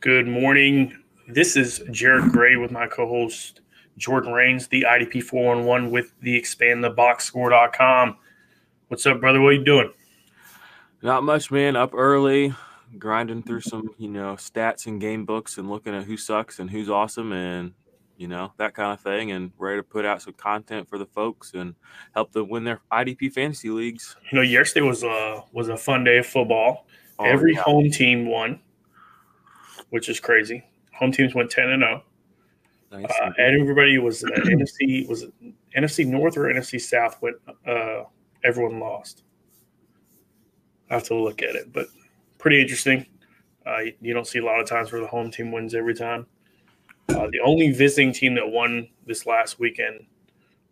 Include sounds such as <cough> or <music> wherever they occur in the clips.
Good morning. This is Jarod Gray with my co-host Jordan Rains, the IDP 411 with the expandtheboxscore.com. What's up, brother? What are you doing? Not much, man. Up early, grinding through some, you know, stats and game books and looking at who sucks and who's awesome and, you know, that kind of thing and ready to put out some content for the folks and help them win their IDP fantasy leagues. You know, yesterday was a was a fun day of football. Oh, Every yeah. home team won, which is crazy. Home teams went 10 and 0. Nice. Uh, and everybody was uh, <clears throat> NFC was it NFC North or NFC South went uh, everyone lost. I have to look at it, but pretty interesting. Uh, you don't see a lot of times where the home team wins every time. Uh, the only visiting team that won this last weekend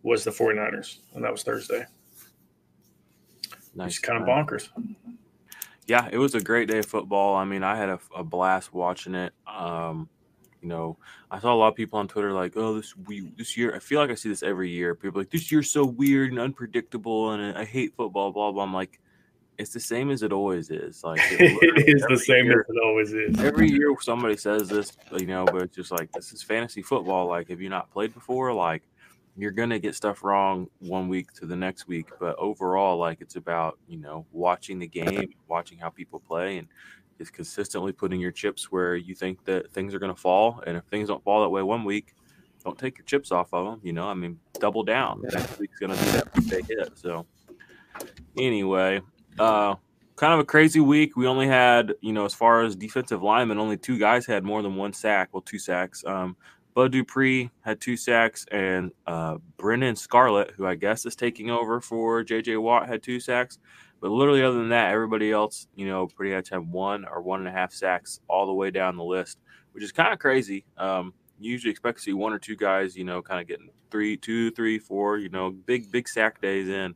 was the 49ers, and that was Thursday. nice. It's kind of bonkers. Yeah, it was a great day of football. I mean, I had a, a blast watching it. Um, you know, I saw a lot of people on Twitter like, "Oh, this we this year." I feel like I see this every year. People are like, "This year's so weird and unpredictable, and I hate football." Blah blah. I'm like, it's the same as it always is. Like it <laughs> is the same year- as it always is. every year somebody says this, you know, but it's just like this is fantasy football. Like, have you not played before? Like, you're gonna get stuff wrong one week to the next week, but overall, like, it's about you know watching the game, watching how people play, and just consistently putting your chips where you think that things are gonna fall. And if things don't fall that way one week, don't take your chips off of them. You know, I mean, double down. Next week's gonna be that they hit. So, anyway, uh, kind of a crazy week. We only had, you know, as far as defensive linemen, only two guys had more than one sack. Well, two sacks. Um, Bud Dupree had two sacks, and uh, Brennan Scarlett, who I guess is taking over for JJ Watt, had two sacks. But literally, other than that, everybody else, you know, pretty much had one or one and a half sacks all the way down the list, which is kind of crazy. Um, you usually expect to see one or two guys, you know, kind of getting three, two, three, four, you know, big, big sack days in,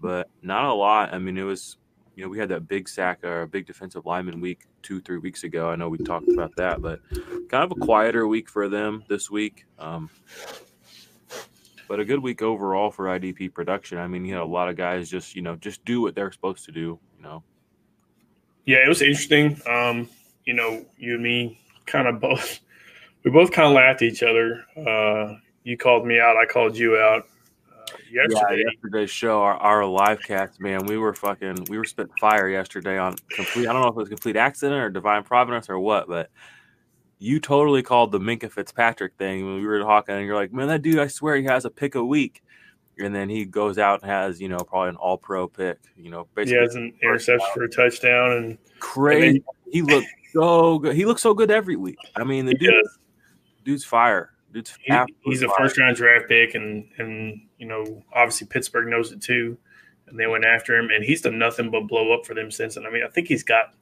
but not a lot. I mean, it was you know, we had that big sack or a big defensive lineman week two, three weeks ago. I know we talked about that, but kind of a quieter week for them this week. Um, but a good week overall for IDP production. I mean, you know, a lot of guys just, you know, just do what they're supposed to do, you know. Yeah, it was interesting. Um, you know, you and me kind of both, <laughs> we both kind of laughed at each other. Uh, you called me out, I called you out. Yesterday, Yeah, yesterday's show, our, our live cast, man, we were fucking, we were spitting fire yesterday on complete. I don't know if it was complete accident or divine providence or what, but you totally called the Minkah Fitzpatrick thing when we were talking, and you're like, man, that dude, I swear he has a pick a week, and then he goes out and has, you know, probably an All Pro pick, you know, basically. he has an interception for a touchdown, and crazy. He looked so good. He looks so good every week. I mean, the he dude, does. dude's fire. Dude's He, he's a first round draft pick, and and you know, obviously Pittsburgh knows it too, and they went after him, and he's done nothing but blow up for them since. And I mean, I think he's got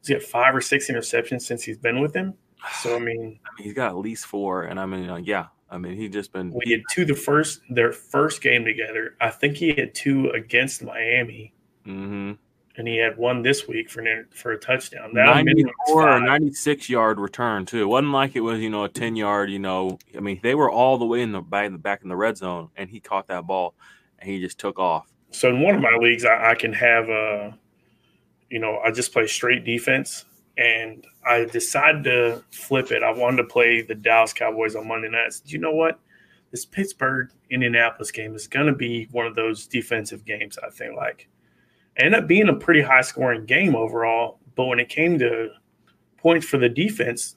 he's got five or six interceptions since he's been with them. So I mean, <sighs> I mean, he's got at least four, and I mean, uh, yeah, I mean, he just been we had two the first their first game together. I think he had two against Miami, hmm and he had one this week for an, for a touchdown. That minimum is 94 or 96 yard return too. It wasn't like it was you know a 10 yard. You know, I mean, they were all the way in the back, back in the red zone, and he caught that ball, and he just took off. So in one of my leagues, I, I can have a, you know, I just play straight defense, and I decided to flip it. I wanted to play the Dallas Cowboys on Monday nights. Do you know what? This Pittsburgh Indianapolis game is going to be one of those defensive games. I think like ended up being a pretty high scoring game overall, but when it came to points for the defense,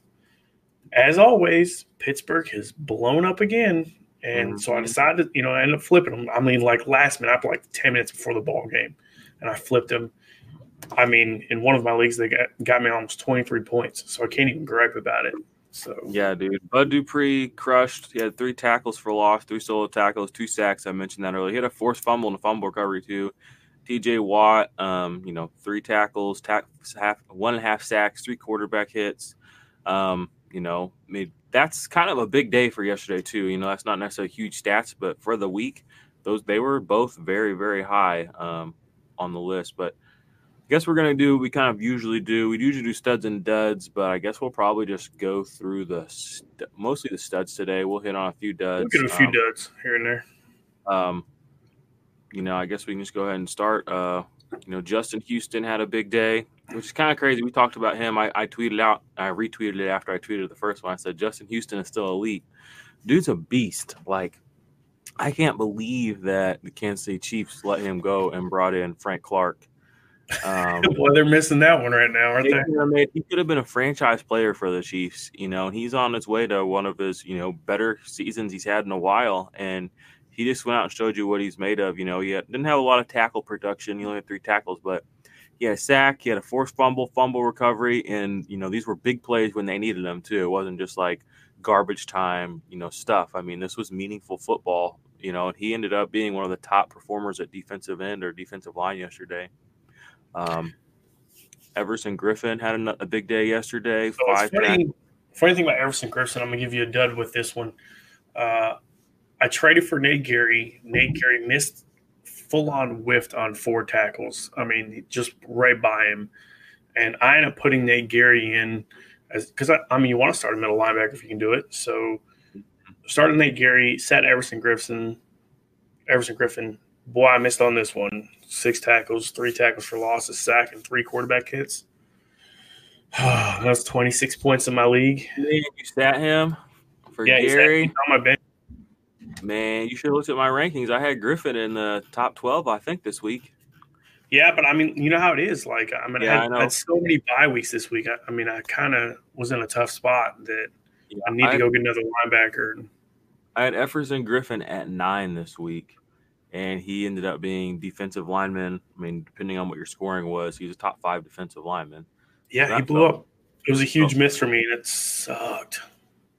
as always, Pittsburgh has blown up again. And so I Mhm. decided, you know, I ended up flipping them. I mean, like last minute, like 10 minutes before the ball game, and I flipped them. I mean, in one of my leagues, they got, got me almost 23 points. So I can't even gripe about it. So, Yeah, dude. Bud Dupree crushed. He had three tackles for loss, three solo tackles, two sacks. I mentioned that earlier. He had a forced fumble and a fumble recovery too. TJ Watt, um, you know, three tackles, tack, half, one and a half sacks, three quarterback hits. Um, you know, I mean, that's kind of a big day for yesterday too. You know, that's not necessarily huge stats, but for the week, those they were both very, very high um, on the list. But I guess we're gonna do what we kind of usually do. We usually do studs and duds, but I guess we'll probably just go through the st- mostly the studs today. We'll hit on a few duds. we'll get a few Um, duds here and there. um, you know, I guess we can just go ahead and start. Uh, you know, Justin Houston had a big day, which is kind of crazy. We talked about him. I, I tweeted out, I retweeted it after I tweeted the first one. I said Justin Houston is still elite. Dude's a beast. Like I can't believe that the Kansas City Chiefs let him go and brought in Frank Clark. Um, <laughs> well, they're missing that one right now, aren't they? Made, he could have been a franchise player for the Chiefs. You know, he's on his way to one of his you know better seasons he's had in a while, and he just went out and showed you what he's made of. You know, he had, didn't have a lot of tackle production. He only had three tackles, but he had a sack, he had a forced fumble, fumble recovery, and you know these were big plays when they needed them too. It wasn't just like garbage time, you know, stuff. I mean, this was meaningful football. You know, and he ended up being one of the top performers at defensive end or defensive line yesterday. Um, Everson Griffen had a, a big day yesterday. So five funny, funny thing about Everson Griffen, I'm gonna give you a dud with this one. Uh, I traded for Nate Gerry. Nate Gerry missed full on whiffed on four tackles. I mean, just right by him. And I ended up putting Nate Gerry in as because I, I, mean, you want to start a middle linebacker if you can do it. So started Nate Gerry, sat Everson Griffen. Everson Griffen. boy, I missed on this one. Six tackles, three tackles for loss, a sack, and three quarterback hits. <sighs> That's 26 points in my league. you sat him for yeah, Gerry on my bench. Man, you should have looked at my rankings. I had Griffen in the top 12, I think, this week. Yeah, but I mean, you know how it is. Like, I mean, yeah, I, had, I, had, so many bye weeks this week. I, I mean, I kind of was in a tough spot that yeah, I need I to go get another linebacker. I had Everson Griffen at nine this week, and he ended up being defensive lineman. I mean, depending on what your scoring was, he was a top five defensive lineman. Yeah, so he blew felt, up. It was a huge miss for me, and it sucked.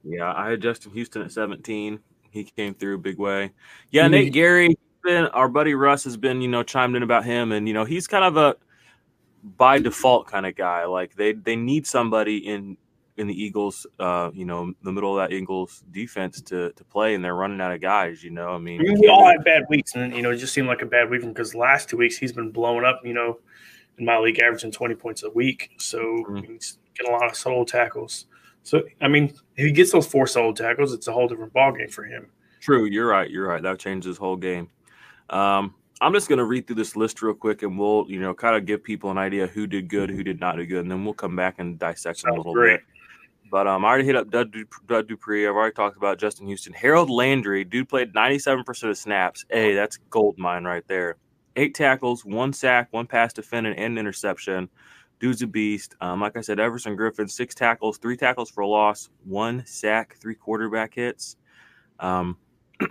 Yeah, I had Justin Houston at 17. He came through big way. Yeah, mm-hmm. Nate Gerry, been our buddy Russ has been, you know, chimed in about him, and you know, he's kind of a by default kind of guy. Like they they need somebody in in the Eagles, uh, you know, the middle of that Eagles defense to to play, and they're running out of guys. You know, I mean, I mean we all had bad weeks, and you know, it just seemed like a bad week because last two weeks he's been blowing up. You know, in my league, averaging twenty points a week, so mm-hmm. he's getting a lot of solo tackles. So I mean, if he gets those four solo tackles, it's a whole different ballgame for him. True, you're right. You're right. That changes his whole game. Um, I'm just going to read through this list real quick, and we'll, you know, kind of give people an idea who did good, who did not do good, and then we'll come back and dissect them a little great. bit. But um, I already hit up Dud, Dud Dupree. I've already talked about Justin Houston. Harold Landry, dude played 97% of snaps. Hey, that's gold mine right there. Eight tackles, one sack, one pass defended, and interception. Dude's a beast. Um, like I said, Everson Griffen, six tackles, three tackles for a loss, one sack, three quarterback hits. Um, <clears throat> uh,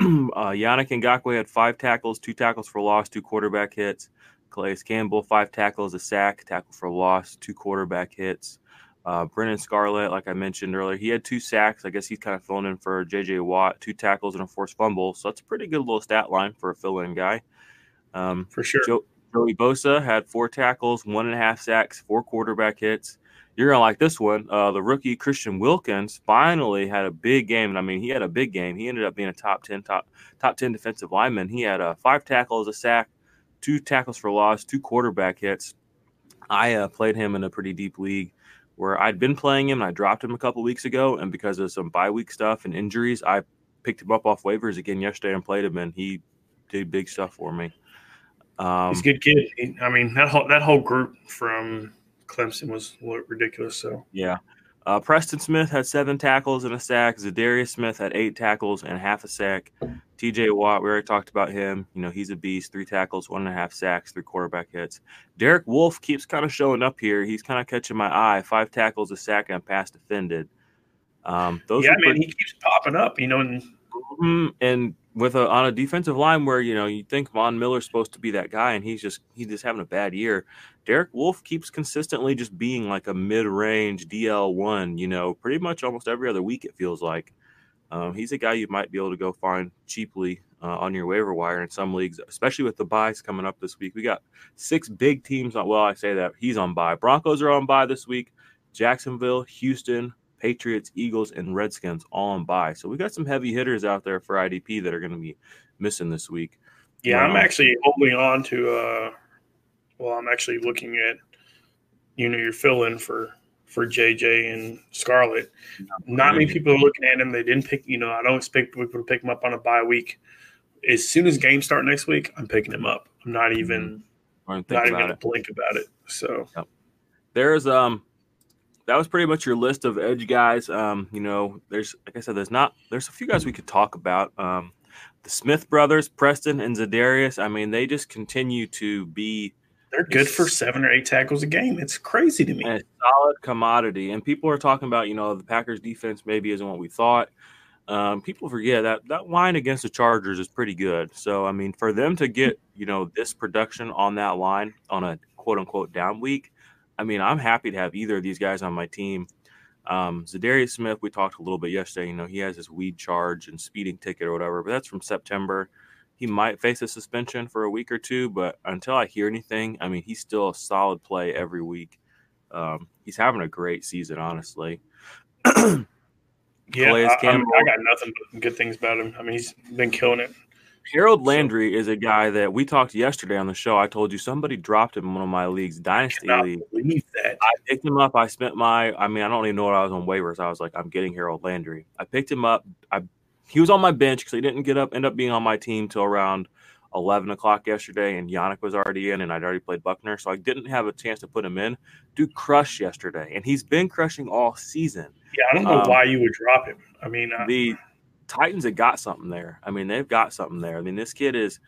Yannick Ngakoue had five tackles, two tackles for loss, two quarterback hits. Calais Campbell, five tackles, a sack, tackle for loss, two quarterback hits. Uh, Brennan Scarlett, like I mentioned earlier, he had two sacks. I guess he's kind of filling in for J.J. Watt, two tackles and a forced fumble. So that's a pretty good little stat line for a fill-in guy. Um, for sure. Joe, Joey Bosa had four tackles, one and a half sacks, four quarterback hits you're gonna like this one. Uh, the rookie Christian Wilkins finally had a big game, and I mean, he had a big game. He ended up being a top ten, top top ten defensive lineman. He had uh, five tackles, a sack, two tackles for loss, two quarterback hits. I uh, played him in a pretty deep league where I'd been playing him. and I dropped him a couple weeks ago, and because of some bye week stuff and injuries, I picked him up off waivers again yesterday and played him, and he did big stuff for me. Um, He's a good kid. I mean, that whole that whole group from Clemson was ridiculous. So yeah. Uh, Preston Smith had seven tackles and a sack. Za'Darius Smith had eight tackles and half a sack. TJ Watt, we already talked about him. You know, he's a beast. Three tackles, one and a half sacks, three quarterback hits. Derek Wolfe keeps kind of showing up here. He's kind of catching my eye. Five tackles, a sack, and a pass defended. Um, those yeah, man, pretty- he keeps popping up. You know, and, mm-hmm. and with a on a defensive line where you know you think Von Miller's supposed to be that guy, and he's just he's just having a bad year. Derek Wolfe keeps consistently just being like a mid-range DL one, you know, pretty much almost every other week it feels like. Um, he's a guy you might be able to go find cheaply uh, on your waiver wire in some leagues, especially with the byes coming up this week. We got six big teams on. Well, I say that he's on bye. Broncos are on bye this week. Jacksonville, Houston, Patriots, Eagles, and Redskins all on bye. So we got some heavy hitters out there for IDP that are going to be missing this week. Yeah, um, I'm actually holding on to uh, well, I'm actually looking at you know your fill in for for JJ and Scarlett. Not many people are looking at him. They didn't pick. You know, I don't expect people to pick him up on a bye week. As soon as games start next week, I'm picking him up. I'm not even mm-hmm. not even going to blink about it. So. Yep. there's um that was pretty much your list of edge guys. Um, you know, there's like I said, there's not there's a few guys we could talk about. Um, the Smith brothers, Preston and Za'Darius. I mean, they just continue to be. They're good for seven or eight tackles a game. It's crazy to me. A solid commodity, and people are talking about you know the Packers defense maybe isn't what we thought. Um, people forget that that line against the Chargers is pretty good. So I mean, for them to get you know this production on that line on a quote unquote down week, I mean, I'm happy to have either of these guys on my team. Um, Za'Darius Smith, we talked a little bit yesterday. You know, he has his weed charge and speeding ticket or whatever, but that's from September. He might face a suspension for a week or two, but until I hear anything, I mean, he's still a solid play every week. Um, he's having a great season, honestly. <clears throat> Yeah, I, I, I, got nothing but good things about him. I mean, he's been killing it. Harold Landry is a guy that we talked yesterday on the show. I told you somebody dropped him in one of my leagues, Dynasty League. Believe that. I picked him up. I spent my, I mean, I don't even know what I was on waivers. I was like, I'm getting Harold Landry. I picked him up. I he was on my bench because he didn't get up, end up being on my team till around 11 o'clock yesterday, and Yannick was already in, and I'd already played Buckner, so I didn't have a chance to put him in. Dude crushed yesterday, and he's been crushing all season. Yeah, I don't know um, why you would drop him. I mean, uh, the Titans have got something there. I mean, they've got something there. I mean, this kid is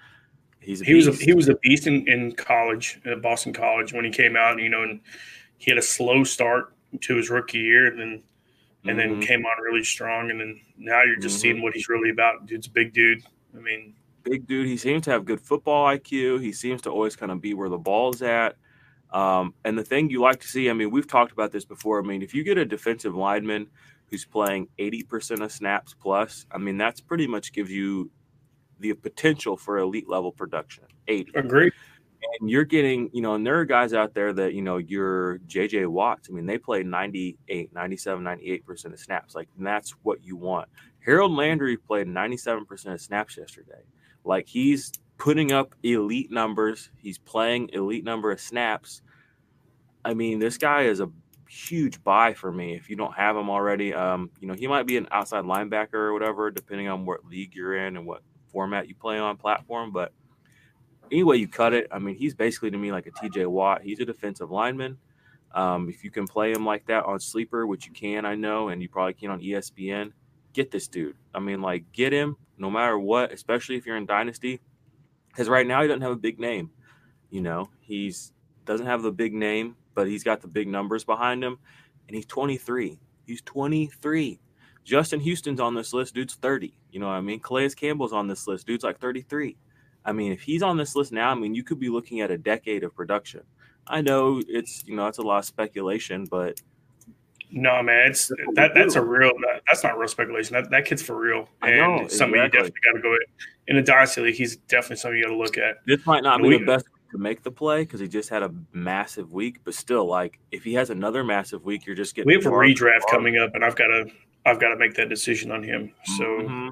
he's he was a, he was a beast in, in college at Boston College when he came out. You know, and he had a slow start to his rookie year, and then and mm-hmm. then came on really strong. And then now you're just mm-hmm. seeing what he's really about. Dude's a big dude. I mean, big dude. He seems to have good football IQ. He seems to always kind of be where the ball's at. Um, and the thing you like to see, I mean, we've talked about this before. I mean, if you get a defensive lineman who's playing 80% of snaps plus, I mean, that's pretty much gives you the potential for elite level production. 80. Agree. And you're getting, you know, and there are guys out there that, you know, your JJ Watts, I mean, they play 98, 97, 98% of snaps. Like, that's what you want. Harold Landry played 97% of snaps yesterday. Like he's putting up elite numbers. He's playing elite number of snaps. I mean, this guy is a huge buy for me if you don't have him already. Um, you know, he might be an outside linebacker or whatever, depending on what league you're in and what format you play on platform. But anyway, you cut it. I mean, he's basically to me like a TJ Watt. He's a defensive lineman. Um, if you can play him like that on sleeper, which you can, I know, and you probably can on ESPN, get this dude. I mean, like, get him no matter what, especially if you're in Dynasty. Because right now he doesn't have a big name. You know, he's doesn't have the big name, but he's got the big numbers behind him. And he's 23. He's 23. Justin Houston's on this list, dude's 30. You know what I mean? Calais Campbell's on this list, dude's like 33. I mean, if he's on this list now, I mean, you could be looking at a decade of production. I know it's, you know, it's a lot of speculation, but no, man, it's that. That's a real. That, that's not real speculation. That that kid's for real, and know, something exactly. you definitely got to go in a dynasty league. He's definitely something you got to look at. This might not be the best to make the play because he just had a massive week, but still, like if he has another massive week, you're just getting. We have a redraft coming up, and I've got to. I've got to make that decision on him. So. Mm-hmm.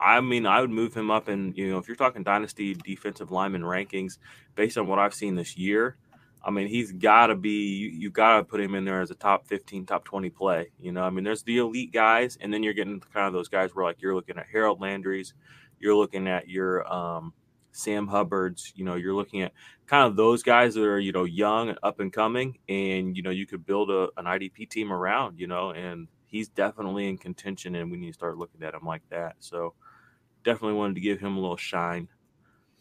I mean, I would move him up, and you know, if you're talking dynasty defensive lineman rankings, based on what I've seen this year, I mean, he's got to be, you, you got to put him in there as a top 15, top 20 play. You know, I mean, there's the elite guys, and then you're getting kind of those guys where, like, you're looking at Harold Landry's, you're looking at your um, Sam Hubbard's, you know, you're looking at kind of those guys that are, you know, young and up and coming, and, you know, you could build a, an IDP team around, you know, and he's definitely in contention, and we need to start looking at him like that. So definitely wanted to give him a little shine.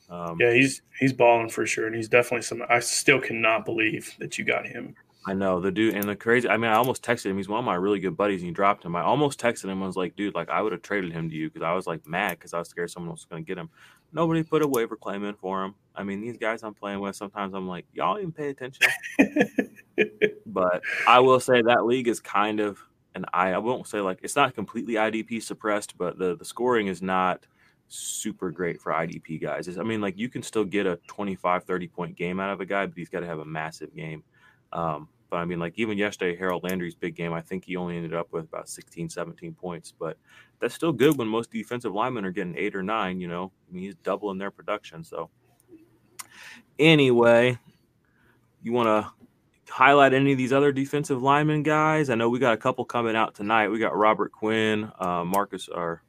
Um, yeah, he's he's balling for sure, and he's definitely some. I still cannot believe that you got him. I know the dude, and the crazy. I mean, I almost texted him. He's one of my really good buddies, and he dropped him. I almost texted him. I was like, dude, like I would have traded him to you because I was like mad because I was scared someone was going to get him. Nobody put a waiver claim in for him. I mean, these guys I'm playing with, sometimes I'm like, y'all even pay attention. <laughs> but I will say that league is kind of, and I, I won't say like it's not completely IDP suppressed, but the the scoring is not super great for IDP guys. I mean, like you can still get a 25, 30 point game out of a guy, but he's got to have a massive game. Um, but I mean, like even yesterday, Harold Landry's big game, I think he only ended up with about 16, 17 points, but that's still good when most defensive linemen are getting eight or nine, you know, I mean, he's doubling their production. So anyway, you want to highlight any of these other defensive lineman guys? I know we got a couple coming out tonight. We got Robert Quinn, uh, Marcus, or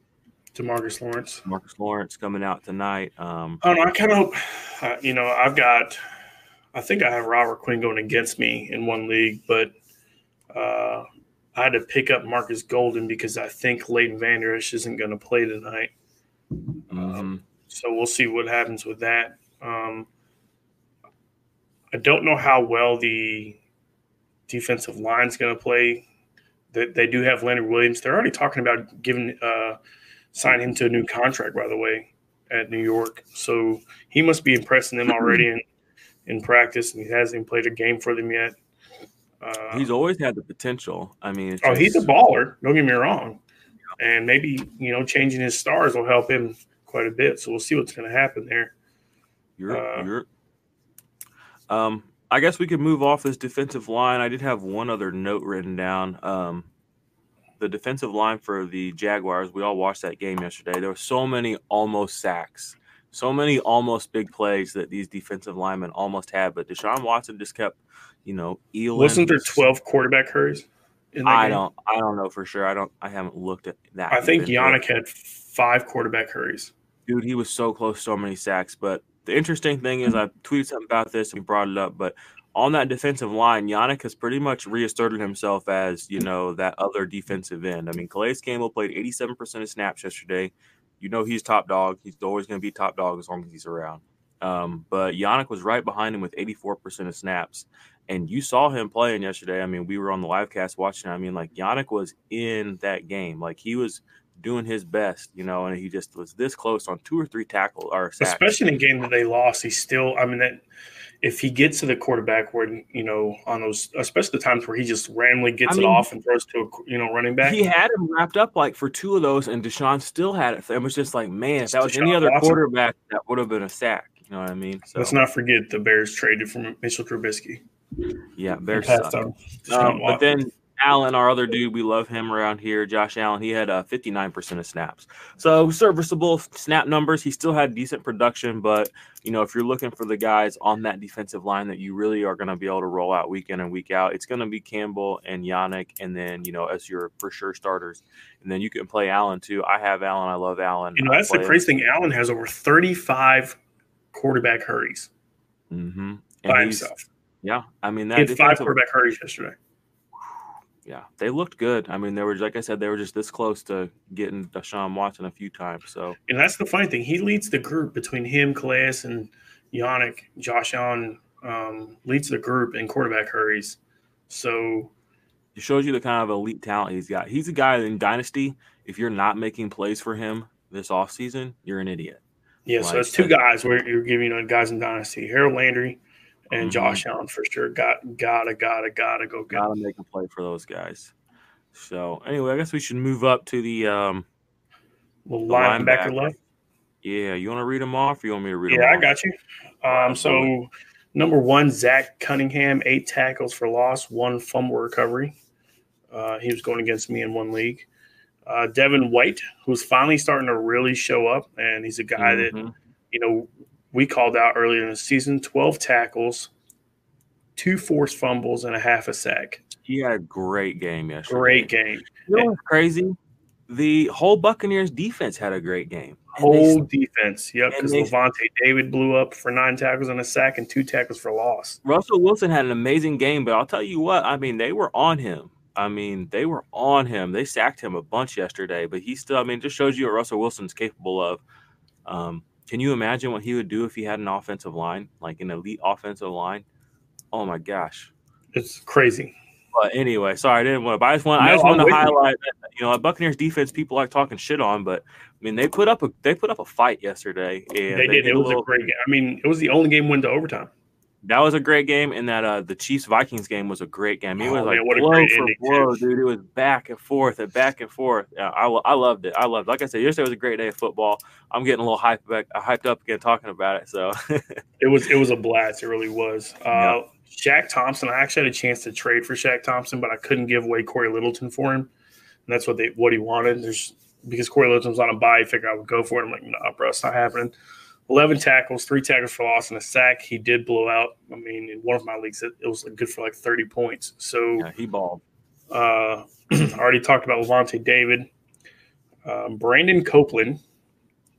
to Marcus Lawrence. Marcus Lawrence coming out tonight. Um, I don't know. I kind of hope, uh, you know, I've got, I think I have Robert Quinn going against me in one league, but uh, I had to pick up Markus Golden because I think Leighton Vander Esch isn't going to play tonight. Mm-hmm. Um, so we'll see what happens with that. Um, I don't know how well the defensive line is going to play. They, they do have Leonard Williams. They're already talking about giving uh, signing him to a new contract, by the way, at New York. So he must be impressing them already <clears throat> in, in practice, and he hasn't played a game for them yet. Uh, he's always had the potential. I mean, oh, just... he's a baller. Don't get me wrong. And maybe you know changing his stars will help him quite a bit. So we'll see what's going to happen there. You're, uh, you're. Um, I guess we could move off this defensive line. I did have one other note written down. Um, the defensive line for the Jaguars. We all watched that game yesterday. There were so many almost sacks, so many almost big plays that these defensive linemen almost had. But Deshaun Watson just kept you know, Elon. Wasn't there twelve quarterback hurries? I game? don't. I don't know for sure. I don't. I haven't looked at that. I think Yannick had five quarterback hurries. Dude, he was so close, so many sacks. But the interesting thing is, I tweeted something about this and brought it up. But on that defensive line, Yannick has pretty much reasserted himself as you know that other defensive end. I mean, Calais Campbell played eighty-seven percent of snaps yesterday. You know he's top dog. He's always going to be top dog as long as he's around. Um, but Yannick was right behind him with 84% of snaps. And you saw him playing yesterday. I mean, we were on the live cast watching. I mean, like Yannick was in that game. Like he was doing his best, you know, and he just was this close on two or three tackles. Especially in a game that they lost, he still. I mean, that if he gets to the quarterback, where you know, on those, especially the times where he just randomly gets I mean, it off and throws to a you know running back, he had him wrapped up like for two of those, and Deshaun still had it. and was just like, man, if that was Deshaun any other Watson. quarterback, that would have been a sack. You know what I mean? So. Let's not forget the Bears traded from Mitchell Trubisky. Yeah, Bears suck. Um, but then Allen, our other dude, we love him around here. Josh Allen, he had uh, 59% of snaps. So serviceable snap numbers. He still had decent production, but you know, if you're looking for the guys on that defensive line that you really are going to be able to roll out week in and week out, it's going to be Campbell and Yannick, and then you know, as your for sure starters, and then you can play Allen too. I have Allen. I love Allen. You know, that's the crazy thing. Allen has over 35 quarterback hurries mm-hmm. by himself. Yeah, I mean that he had five quarterback hurries yesterday. Yeah, they looked good. I mean, they were like I said, they were just this close to getting Deshaun Watson a few times. So, and that's the funny thing. He leads the group between him, Calais, and Yannick. Josh Allen um, leads the group in quarterback hurries. So, it shows you the kind of elite talent he's got. He's a guy in Dynasty. If you're not making plays for him this offseason, you're an idiot. Yeah, like, so it's two guys where you're giving know, guys in Dynasty. Harold Landry and mm-hmm. Josh Allen for sure. Got gotta gotta gotta go get gotta make a play for those guys. So anyway, I guess we should move up to the um the linebacker, linebacker left. Yeah, you want to read them off? Or you want me to read? Yeah, I got you. Um, so number one, Zach Cunningham, eight tackles for loss, one fumble recovery. Uh, he was going against me in one league. Uh, Devin White, who's finally starting to really show up, and he's a guy mm-hmm. that you know we called out earlier in the season 12 tackles, two forced fumbles, and a half a sack. He had a great game yesterday. Great game. You know what's crazy? The whole Buccaneers defense had a great game. whole they, defense. Yep. Because Lavonte David blew up for nine tackles and a sack and two tackles for loss. Russell Wilson had an amazing game, but I'll tell you what, I mean, they were on him. I mean, they were on him. They sacked him a bunch yesterday, but he still, I mean, just shows you what Russell Wilson's capable of. Um, can you imagine what he would do if he had an offensive line, like an elite offensive line? Oh my gosh, it's crazy. But anyway, sorry, I didn't want to. But I just want, no, I just want to highlight that you know, Buccaneers defense. People like talking shit on, but I mean, they put up a they put up a fight yesterday. And they, they did. It was a, little, a great game. I mean, it was the only game went to overtime that was a great game, and that uh, the Chiefs Vikings game was a great game. It was oh, like man, blow for blow, dude. It was back and forth and back and forth. Yeah, I, I loved it. I loved. It. Like I said, yesterday was a great day of football. I'm getting a little hyped back, uh, hyped up again talking about it. So <laughs> it was it was a blast. It really was. Uh. Shaq Thompson. I actually had a chance to trade for Shaq Thompson, but I couldn't give away Cory Littleton for him, and that's what they what he wanted. There's because Cory Littleton's on a bye. I figured I would go for it. I'm like, no, nah, bro, it's not happening. 11 tackles, three tackles for loss, and a sack. He did blow out. I mean, in one of my leagues, it, it was good for like 30 points. So yeah, he balled. Uh, <clears throat> I already talked about Lavonte David. Um, Brandon Copeland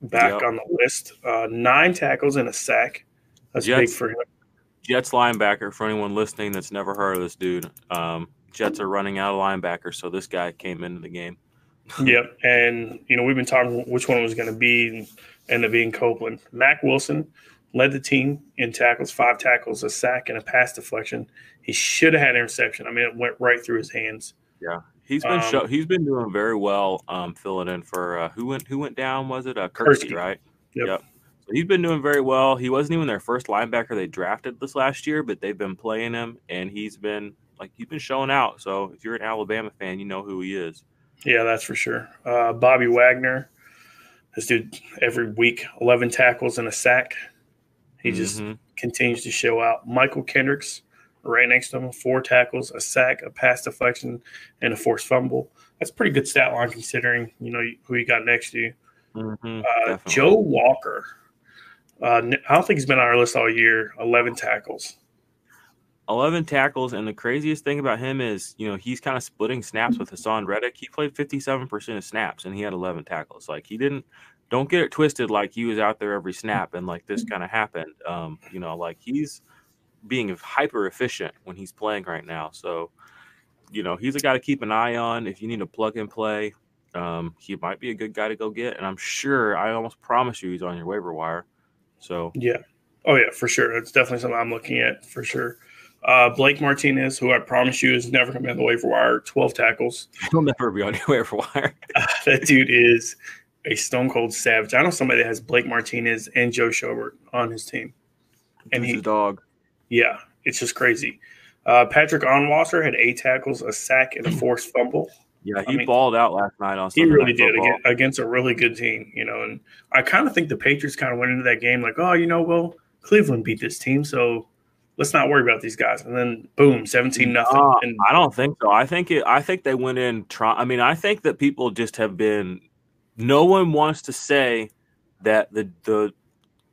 back yep. on the list. Uh, nine tackles and a sack. That's Jets, big for him. Jets linebacker for anyone listening that's never heard of this dude. Um, Jets are running out of linebackers, so this guy came into the game. <laughs> yep, and you know we've been talking which one was going to be, end up being Copeland. Mack Wilson led the team in tackles, five tackles, a sack, and a pass deflection. He should have had an interception. I mean, it went right through his hands. Yeah, he's been um, show, he's been doing very well, um, filling in for uh, who went who went down was it uh, Kersey, Kersey. right? Yep. yep. So he's been doing very well. He wasn't even their first linebacker they drafted this last year, but they've been playing him, and he's been like he's been showing out. So if you're an Alabama fan, you know who he is. Yeah, that's for sure. Uh, Bobby Wagner, this dude every week, eleven tackles and a sack. He mm-hmm. just continues to show out. Mychal Kendricks, right next to him, four tackles, a sack, a pass deflection, and a forced fumble. That's pretty good stat line considering you know who you got next to you. Mm-hmm, uh, Joe Walker. Uh, I don't think he's been on our list all year. Eleven tackles. 11 tackles, and the craziest thing about him is, you know, he's kind of splitting snaps with Haason Reddick. He played 57% of snaps, and he had 11 tackles. Like he didn't, don't get it twisted. Like he was out there every snap, and like this kind of happened. Um, you know, like he's being hyper efficient when he's playing right now. So, you know, he's a guy to keep an eye on. If you need a plug and play, um, he might be a good guy to go get. And I'm sure, I almost promise you, he's on your waiver wire. So, yeah. Oh, yeah, for sure. It's definitely something I'm looking at for sure. Uh, Blake Martinez, who I promise you is never going to be on the waiver wire, 12 tackles. <laughs> He'll never be on your waiver wire. uh, <laughs> that dude is a stone cold savage. I know somebody that has Blake Martinez and Joe Schobert on his team. And he's a dog. Yeah, it's just crazy. Uh, Patrick Onwuasor had eight tackles, a sack, and a <clears throat> forced fumble. Yeah, he I mean, balled out last night on. Sunday he really did against, against a really good team, you know. And I kind of think the Patriots kind of went into that game like, oh, you know, well, Cleveland beat this team, so let's not worry about these guys. And then boom, seventeen nothing. Uh, I don't think so. I think it. I think they went in. Try. I mean, I think that people just have been. No one wants to say that the the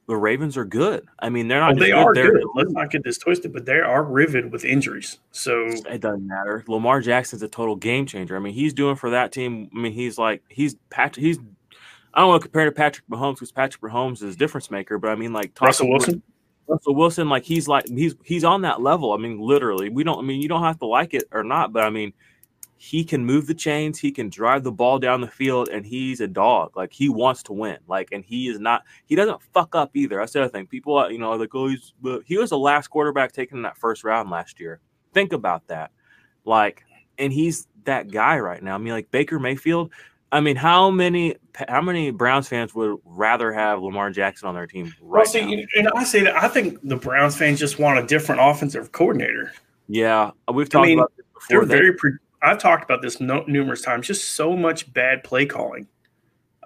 the Ravens are good. I mean, they're not. Well, they good. are they're good. Let's not get this twisted, but they are riveted with injuries. So it doesn't matter. Lamar Jackson's a total game changer. I mean, he's doing for that team. I mean, he's like he's Patrick. He's I don't want to compare to Patrick Mahomes because Patrick Mahomes is a difference maker. But I mean, like Russell Wilson. Russell Wilson, like he's like he's he's on that level. I mean, literally, we don't. I mean, you don't have to like it or not, but I mean, he can move the chains, he can drive the ball down the field, and he's a dog. Like he wants to win. Like, and he is not. He doesn't fuck up either. That's the other thing. People, uh, you know, like, oh, he's. He was the last quarterback taken in that first round last year. Think about that. Like, and he's that guy right now. I mean, like Baker Mayfield. I mean, how many how many Browns fans would rather have Lamar Jackson on their team right well, see, now? And I say that I think the Browns fans just want a different offensive coordinator. Yeah, we've talked I mean, about this before. They're very. Pre- I've talked about this no, numerous times. Just so much bad play calling.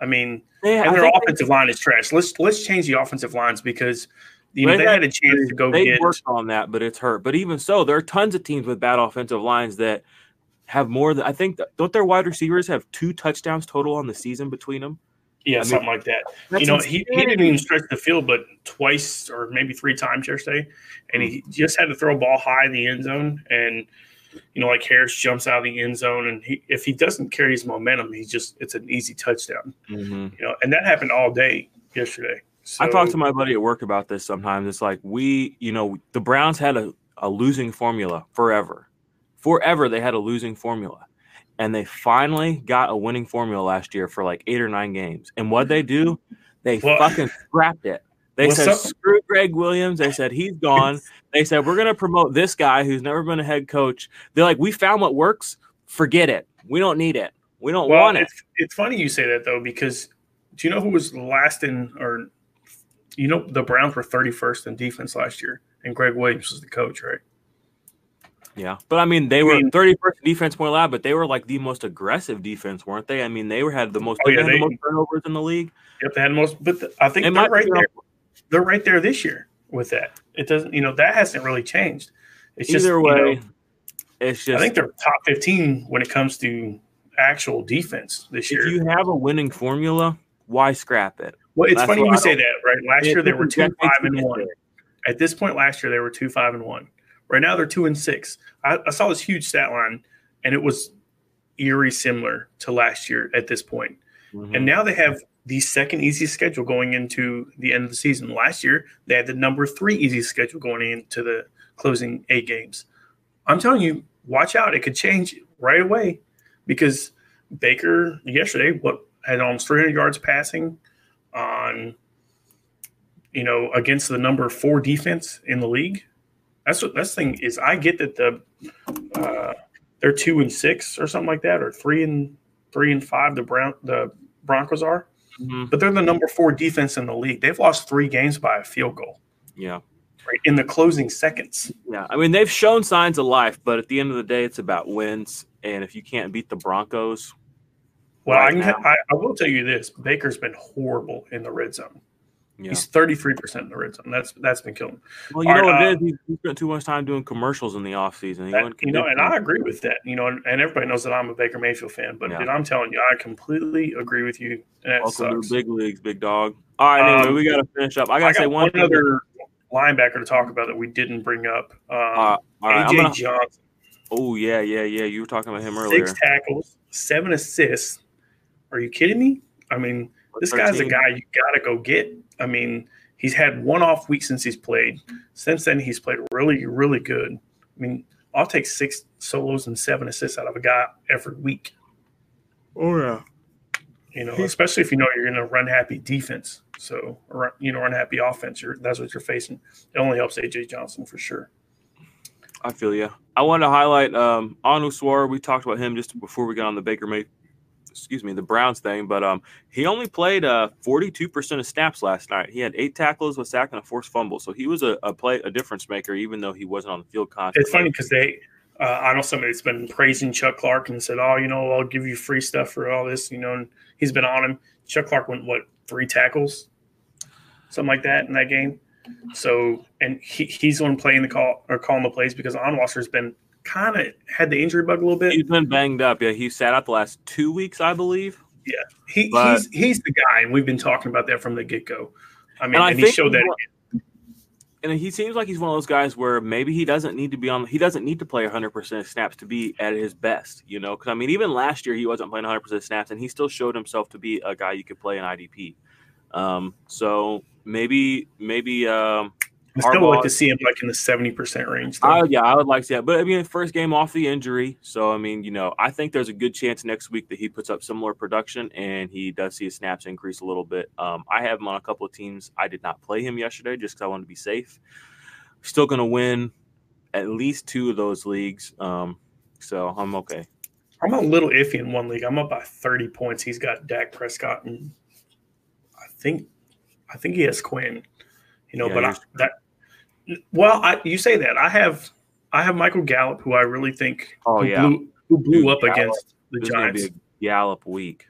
I mean, yeah, and their offensive they, line is trash. Let's let's change the offensive lines because you know they, had a chance to go. They get, worked on that, but it's hurt. But even so, there are tons of teams with bad offensive lines that have more than I think. Don't their wide receivers have two touchdowns total on the season between them? Yeah, I mean, something like that. You know, he, he didn't even stretch the field, but twice or maybe three times yesterday, and he just had to throw a ball high in the end zone and you know, like Harris jumps out of the end zone, and he, if he doesn't carry his momentum, he just it's an easy touchdown. Mm-hmm. You know, and that happened all day yesterday. So, I talked to my buddy at work about this sometimes. It's like we, you know, the Browns had a, a losing formula forever. Forever they had a losing formula. And they finally got a winning formula last year for like eight or nine games. And what they do, they well, fucking scrapped it. They said, up? screw Gregg Williams. They said, he's gone. <laughs> they said, we're going to promote this guy who's never been a head coach. They're like, we found what works. Forget it. We don't need it. We don't well, want it. It's, it's funny you say that, though, because do you know who was last in, or, you know, the Browns were 31st in defense last year, and Gregg Williams was the coach, right? Yeah, but I mean, they I were mean, 31st defense point allowed, but they were like the most aggressive defense, weren't they? I mean, they were had the oh, most, oh, yeah, they, the most turnovers in the league. Yep, they had the most. But the, I think they they're right there they're right there this year with that. It doesn't, you know, that hasn't really changed. It's Either just, way, you know, it's just. I think they're top fifteen when it comes to actual defense this year. If you have a winning formula, why scrap it? Well, it's That's funny you say that, right? Last year they were two five and one. At this point last year they were two five and one. Right now they're two and six. I, I saw this huge stat line, and it was eerie similar to last year at this point. Mm-hmm. And now they have the second easiest schedule going into the end of the season. Last year, they had the number three easiest schedule going into the closing eight games. I'm telling you, watch out. It could change right away because Baker yesterday what had almost 300 yards passing on you know against the number four defense in the league. That's what that's the thing is. I get that the uh, they're two and six or something like that, or three and three and five. The Brown the Broncos are, mm-hmm. but they're the number four defense in the league. They've lost three games by a field goal. Yeah, right in the closing seconds. Yeah, I mean they've shown signs of life, but at the end of the day, it's about wins. And if you can't beat the Broncos, well, right I, can, I, I will tell you this: Baker's been horrible in the red zone. Yeah. He's thirty three percent in the red zone. That's that's been killing. Him. Well, you All know right, what uh, He, he, spent too much time doing commercials in the offseason. That, you know, and I agree with that. You know, and, and, everybody knows that I'm a Baker Mayfield fan. But yeah. dude, I'm telling you, I completely agree with you. Welcome sucks. to the big leagues, big dog. All right, anyway, um, we got to finish up. I got to say one, one other linebacker to talk about that we didn't bring up. Um, uh, AJ gonna, Johnson. Oh yeah, yeah, yeah. You were talking about him earlier. Six tackles, seven assists. Are you kidding me? I mean, this 13. guy's a guy you got to go get. I mean, he's had one off week since he's played. Since then, he's played really, really good. I mean, I'll take six solos and seven assists out of a guy every week. Oh yeah, you know, especially if you know you're going to run happy defense. So, you know, run happy offense. You're, that's what you're facing. It only helps AJ Johnson for sure. I feel you. I want to highlight um, Onwuasor. We talked about him just before we got on the Baker May excuse me, the Browns thing, but um, he only played uh 42% of snaps last night. He had eight tackles, a sack, and a forced fumble. So he was a, a play a difference maker, even though he wasn't on the field constantly. It's funny because they, uh, I know somebody's been praising Chuck Clark and said, "Oh, you know, I'll give you free stuff for all this," you know, and he's been on him. Chuck Clark went what three tackles, something like that in that game. So, and he, he's the one playing the call or calling the plays because Onwuasor's been kind of had the injury bug a little bit. He's been banged up. Yeah, he sat out the last two weeks, I believe. Yeah, he, but, he's he's the guy, and we've been talking about that from the get go. I mean, and, I and he showed that. and he seems like he's one of those guys where maybe he doesn't need to be on. He doesn't need to play 100 percent snaps to be at his best. You know, because I mean, even last year he wasn't playing 100 percent snaps, and he still showed himself to be a guy you could play in IDP. Um, so maybe maybe um, I still Harbaugh, like to see him like in the seventy percent range. I, yeah, I would like to see that. But I mean, first game off the injury, so I mean, you know, I think there's a good chance next week that he puts up similar production and he does see his snaps increase a little bit. Um, I have him on a couple of teams. I did not play him yesterday just because I wanted to be safe. Still going to win at least two of those leagues, um, so I'm okay. I'm a little iffy in one league. I'm up by 30 points. He's got Dak Prescott, and I think I think he has Quinn. You know, yeah, but I, that well, I, you say that. I have I have Michael Gallup, who I really think oh who yeah blew, who blew Dude, up Gallup. against the this Giants. Gallup week.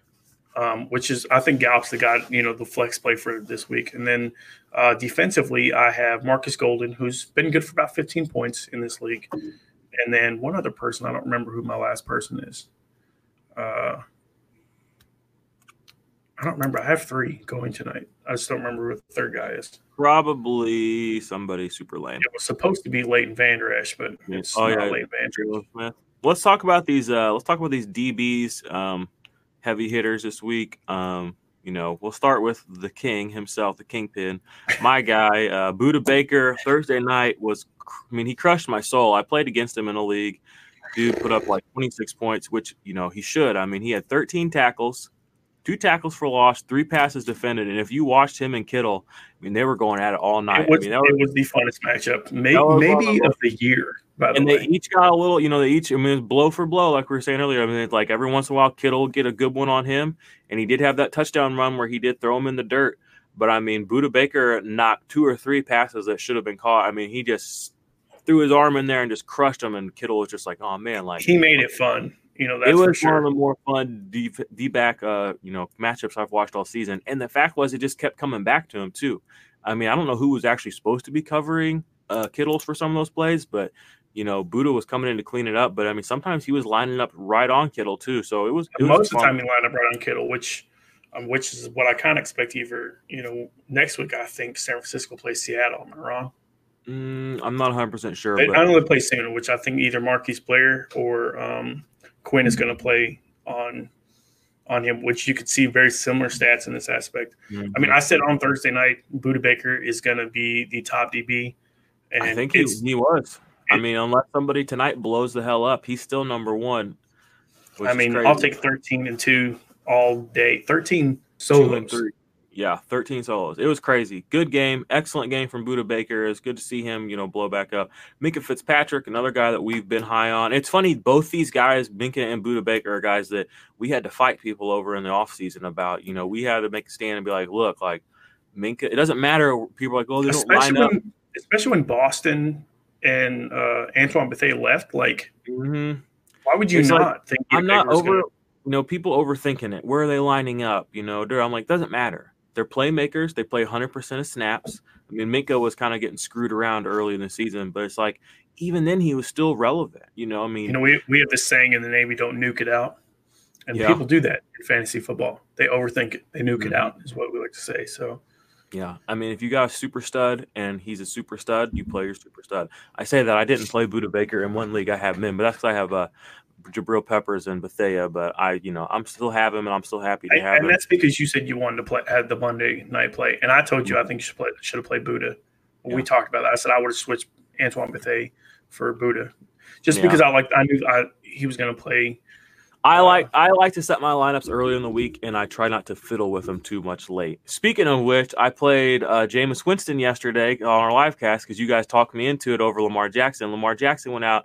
Um, which is I think Gallup's the guy, you know, the flex play for this week. And then uh, defensively, I have Markus Golden, who's been good for about 15 points in this league. And then one other person, I don't remember who my last person is. Uh, I don't remember. I have three going tonight. I just don't remember who the third guy is. Probably somebody super lame. It was supposed to be Leighton Vander Esch, but it's oh, not yeah. Leighton Vander Smith. Let's talk about these. Uh, let's talk about these DBs, um, heavy hitters this week. Um, you know, we'll start with the king himself, the kingpin, my guy, uh, Baker. Thursday night was, I mean, he crushed my soul. I played against him in a league. Dude put up like 26 points, which you know he should. I mean, he had 13 tackles, two tackles for loss, three passes defended. And if you watched him and Kittle, I mean, they were going at it all night. It was, I mean, that was, it was the funnest matchup, maybe, maybe of the year. By the and they each got a little, you know, they each, I mean, blow for blow, like we were saying earlier. I mean, like every once in a while, Kittle would get a good one on him. And he did have that touchdown run where he did throw him in the dirt. But I mean, Budda Baker knocked two or three passes that should have been caught. I mean, he just threw his arm in there and just crushed him. And Kittle was just like, oh man, like he made it fun. You know, it was sure. one of the more fun D back, uh, you know, matchups I've watched all season. And the fact was, it just kept coming back to him too. I mean, I don't know who was actually supposed to be covering uh, Kittles for some of those plays, but you know, Budda was coming in to clean it up. But I mean, sometimes he was lining up right on Kittle too. So it was it most was of the time he lined up right on Kittle, which um, which is what I kind of expect. Either you know, next week I think San Francisco plays Seattle. Am I wrong? Mm, I'm not 100 percent sure. They, but... I know they play soon, which I think either Marquise Blair or um, Quinn is going to play on on him, which you could see very similar stats in this aspect. Mm-hmm. I mean, I said on Thursday night, Budda Baker is going to be the top DB. And I think he, he was. I mean, unless somebody tonight blows the hell up, he's still number one. I mean, I'll take 13 and 2 all day. 13 solos. Yeah, 13 solos. It was crazy. Good game. Excellent game from Budda Baker. It's good to see him, you know, blow back up. Minkah Fitzpatrick, another guy that we've been high on. It's funny, both these guys, Minkah and Budda Baker, are guys that we had to fight people over in the offseason about. You know, we had to make a stand and be like, look, like, Minkah, it doesn't matter. People are like, oh, they don't especially line when, up. Especially when Boston and uh, Antoine Bethea left. Like, mm-hmm. why would you it's not like, think I'm not over, gonna... you know, people overthinking it. Where are they lining up? You know, I'm like, doesn't matter. They're playmakers. They play 100% of snaps. I mean, Minkah was kind of getting screwed around early in the season, but it's like even then he was still relevant. You know, I mean, you know, we, we have this saying in the Navy, don't nuke it out. And yeah. people do that in fantasy football. They overthink it. They nuke mm-hmm. it out is what we like to say. So, yeah, I mean, if you got a super stud and he's a super stud, you play your super stud. I say that I didn't play Budda Baker in one league. I have him but that's because I have a Jabril Peppers and Bethea, but I, you know, I'm still have him, and I'm still happy to have and him. And that's because you said you wanted to play had the Monday night play, and I told you I think you should play should have played Budda. Yeah. We talked about that. I said I would have switched Antoine Bethea for Budda, just yeah. because I like I knew I, he was going to play. I uh, like I like to set my lineups early in the week, and I try not to fiddle with them too much late. Speaking of which, I played uh, Jameis Winston yesterday on our live cast because you guys talked me into it over Lamar Jackson. Lamar Jackson went out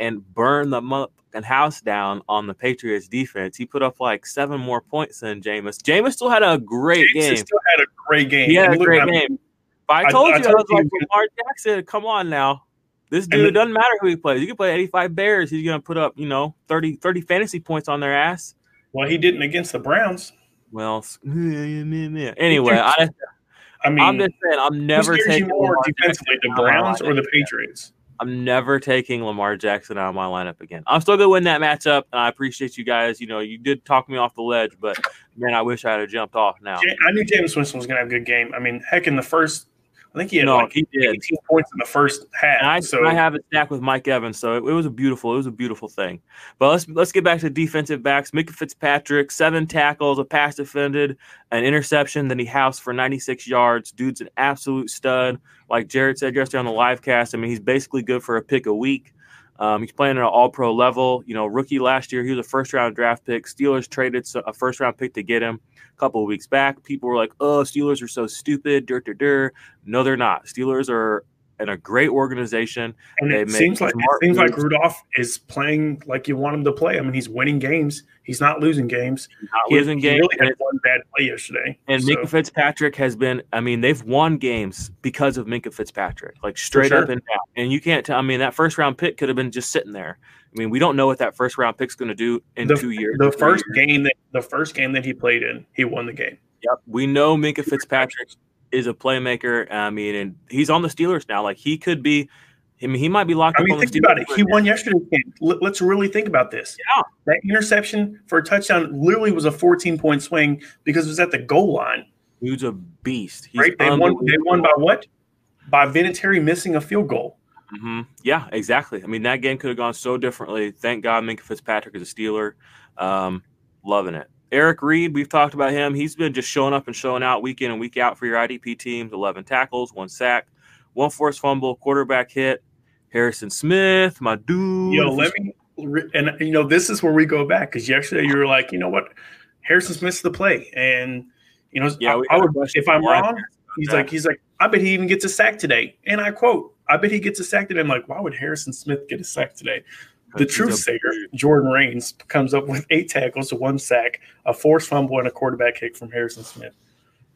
and burn the fucking house down on the Patriots defense. He put up like seven more points than Jameis. Jameis still had a great Jameis game. Still had a great game. He had a great game. But I told I, you, I, I was like, Lamar Jackson, come on now. This dude it doesn't matter who he plays. You can play 85 Bears. He's going to put up, you know, 30, 30 fantasy points on their ass. Well, he didn't against the Browns. Well, <laughs> anyway, I, I mean, I'm just saying, I'm never taking more defensively, the Browns or the Patriots. I'm never taking Lamar Jackson out of my lineup again. I'm still gonna win that matchup, and I appreciate you guys. You know, you did talk me off the ledge, but man, I wish I had jumped off now. I knew Jameis Winston was gonna have a good game. I mean, heck, in the first I think he had no, like he did. 18 points in the first half. I, so I have a stack with Mike Evans, so it, it, was a beautiful, it was a beautiful thing. But let's let's get back to defensive backs. Minkah Fitzpatrick, seven tackles, a pass defended, an interception that he housed for 96 yards. Dude's an absolute stud. Like Jarod said yesterday on the live cast, I mean, he's basically good for a pick a week. Um, he's playing at an all pro level. You know, rookie last year, he was a first round draft pick. Steelers traded a first round pick to get him a couple of weeks back. People were like, oh, Steelers are so stupid. Dur, dur, dur. No, they're not. Steelers are in a great organization. And it seems like it seems moves. like Rudolph is playing like you want him to play. I mean, he's winning games. He's not losing games. He's not he losing games. He really had one bad play yesterday. And so. Minkah Fitzpatrick has been. I mean, they've won games because of Minkah Fitzpatrick, like straight sure. up and down. And you can't tell. I mean, that first round pick could have been just sitting there. I mean, we don't know what that first round pick's going to do in the, two years. The first years. game that the first game that he played in, he won the game. Yep, we know Minkah Fitzpatrick is a playmaker. I mean, and he's on the Steelers now. Like he could be. I mean, he might be locked I mean, up. think about it. He won yesterday's game. Let's really think about this. Yeah, that interception for a touchdown literally was a 14 point swing because it was at the goal line. He's a beast. He's right? They won. They won by what? By Vinatieri missing a field goal. Mm-hmm. Yeah, exactly. I mean, that game could have gone so differently. Thank God Minkah Fitzpatrick is a Steeler. Um, loving it. Eric Reid, we've talked about him. He's been just showing up and showing out week in and week out for your IDP teams 11 tackles, one sack, one forced fumble, quarterback hit. Harrison Smith, my dude. Yo, let me, and you know, this is where we go back because yesterday you were like, you know what? Harrison Smith's the play. And, you know, yeah, I, I would, if I'm wrong, he's that. like, he's like, I bet he even gets a sack today. And I quote, I bet he gets a sack today. I'm like, why would Harrison Smith get a sack today? The truth sayer, Jordan Rains, comes up with eight tackles, to one sack, a forced fumble, and a quarterback kick from Harrison Smith.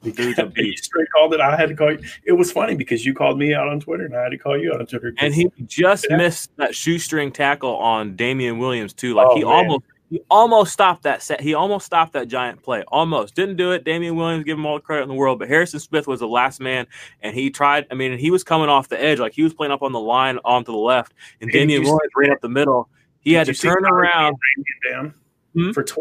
A <laughs> beast. straight called it. I had to call you. It was funny because you called me out on Twitter, and I had to call you out on Twitter. And he just yeah. missed that shoestring tackle on Damien Williams too. Like oh, he man. almost he almost stopped that set. He almost stopped that giant play. Almost didn't do it. Damien Williams give him all the credit in the world, but Harrison Smith was the last man, and he tried. I mean, he was coming off the edge, like he was playing up on the line onto the left, and hey, Damien Williams ran up the middle. He had to turn around. Down hmm? for tw-